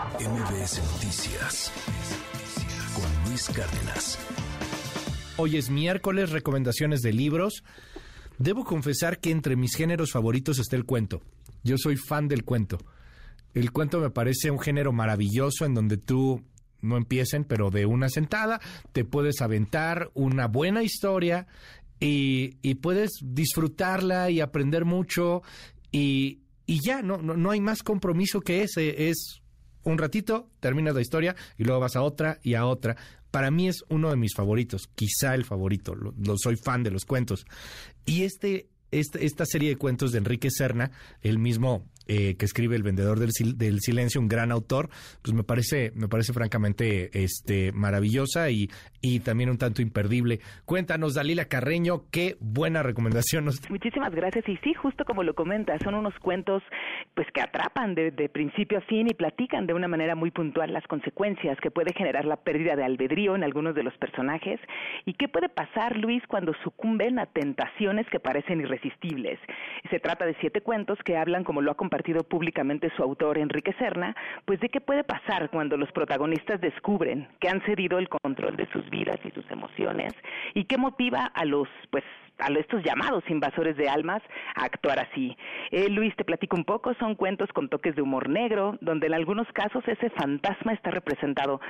MBS Noticias con Luis Cárdenas. Hoy es miércoles, recomendaciones de libros. Debo confesar que entre mis géneros favoritos está el cuento. Yo soy fan del cuento. El cuento me parece un género maravilloso en donde tú no empiecen, pero de una sentada te puedes aventar una buena historia y, puedes disfrutarla y aprender mucho y, y ya, no, no, no hay más compromiso que ese. Es un ratito, terminas la historia y luego vas a otra y a otra. Para mí es uno de mis favoritos, quizá el favorito, lo, soy fan de los cuentos. Y este, este, esta serie de cuentos de Enrique Serna, el mismo eh, que escribe El vendedor del, sil- del silencio, un gran autor, pues me parece, me parece francamente este, maravillosa y, y también un tanto imperdible. Cuéntanos, Dalila Carreño, qué buena recomendación nos Muchísimas gracias. Y sí, justo como lo comentas, son unos cuentos pues que atrapan de, de principio a fin y platican de una manera muy puntual las consecuencias que puede generar la pérdida de albedrío en algunos de los personajes y qué puede pasar, Luis, cuando sucumben a tentaciones que parecen irresistibles. Se trata de siete cuentos que hablan, como lo ha compartido públicamente su autor Enrique Serna, pues de qué puede pasar cuando los protagonistas descubren que han cedido el control de sus vidas y sus emociones y qué motiva a los pues a estos llamados invasores de almas a actuar así. Eh, Luis, te platico un poco, son cuentos con toques de humor negro, donde en algunos casos ese fantasma está representado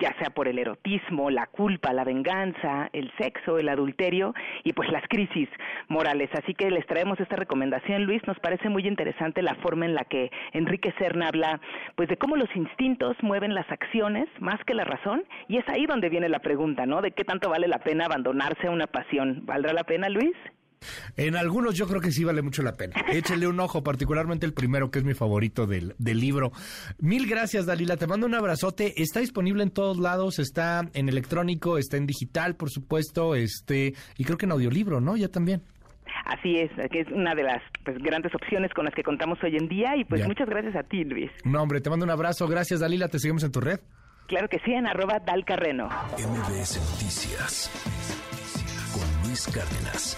ya sea por el erotismo, la culpa, la venganza, el sexo, el adulterio y pues las crisis morales. Así que les traemos esta recomendación, Luis, nos parece muy interesante la forma en la que Enrique Serna habla pues de cómo los instintos mueven las acciones más que la razón y es ahí donde viene la pregunta, ¿no? De qué tanto vale la pena abandonarse a una pasión. ¿Valdrá la pena, Luis? En algunos yo creo que sí vale mucho la pena. Échele un ojo, particularmente el primero, que es mi favorito del, del libro. Mil gracias, Dalila. Te mando un abrazote. Está disponible en todos lados. Está en electrónico, está en digital, por supuesto, este y creo que en audiolibro, ¿no? Ya también. Así es, que es una de las pues, grandes opciones con las que contamos hoy en día y pues Ya. muchas gracias a ti, Luis. No, hombre, te mando un abrazo. Gracias, Dalila. Te seguimos en tu red. Claro que sí, en arroba dalcarreno. MBS Noticias con Luis Cárdenas.